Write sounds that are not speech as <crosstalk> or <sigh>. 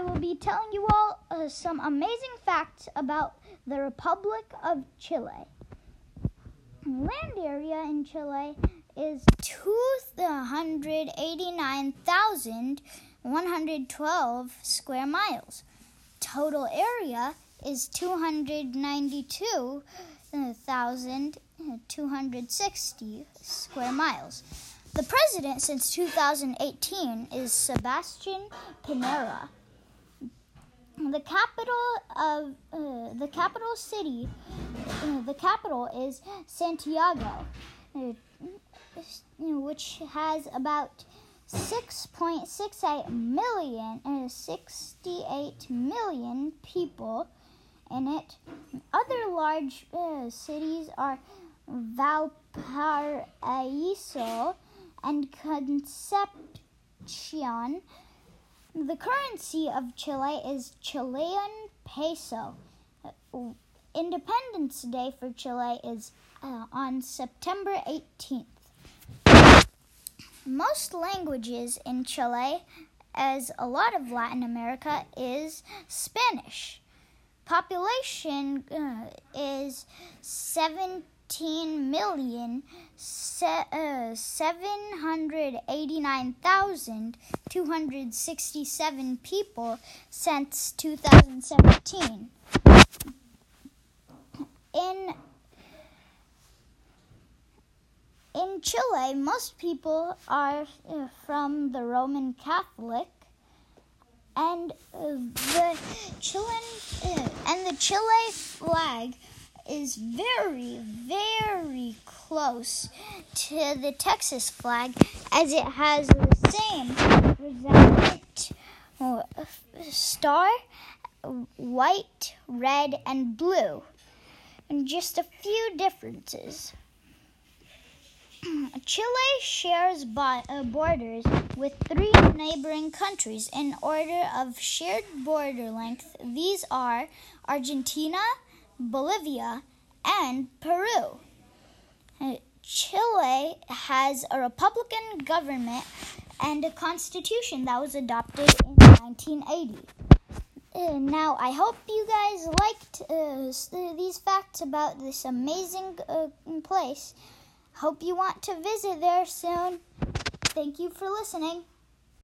I will be telling you all uh, some amazing facts about the Republic of Chile. Land area in Chile is 289,112 square miles. Total area is 292,260 square miles. The president since 2018 is Sebastian Pinera. The capital of uh, the capital city, uh, the capital is Santiago, uh, which has about 6.68 million, uh, 68 million people in it. Other large uh, cities are Valparaiso and Concepcion. The currency of Chile is Chilean peso. Independence Day for Chile is uh, on September 18th. Most languages in Chile, as a lot of Latin America, is Spanish. Population uh, is 17 Fifteen million uh, seven hundred eighty-nine thousand two hundred sixty-seven people since 2017. In in Chile, most people are uh, from the Roman Catholic, and uh, the Chilean and the Chile flag is very, very close to the Texas flag as it has the same resemblance uh, star, white, red, and blue, and just a few differences. <clears throat> Chile shares uh, borders with three neighboring countries in order of shared border length. These are Argentina, Bolivia, and Peru. Chile has a republican government and a constitution that was adopted in 1980. Uh, now, I hope you guys liked uh, these facts about this amazing uh, place. Hope you want to visit there soon. Thank you for listening.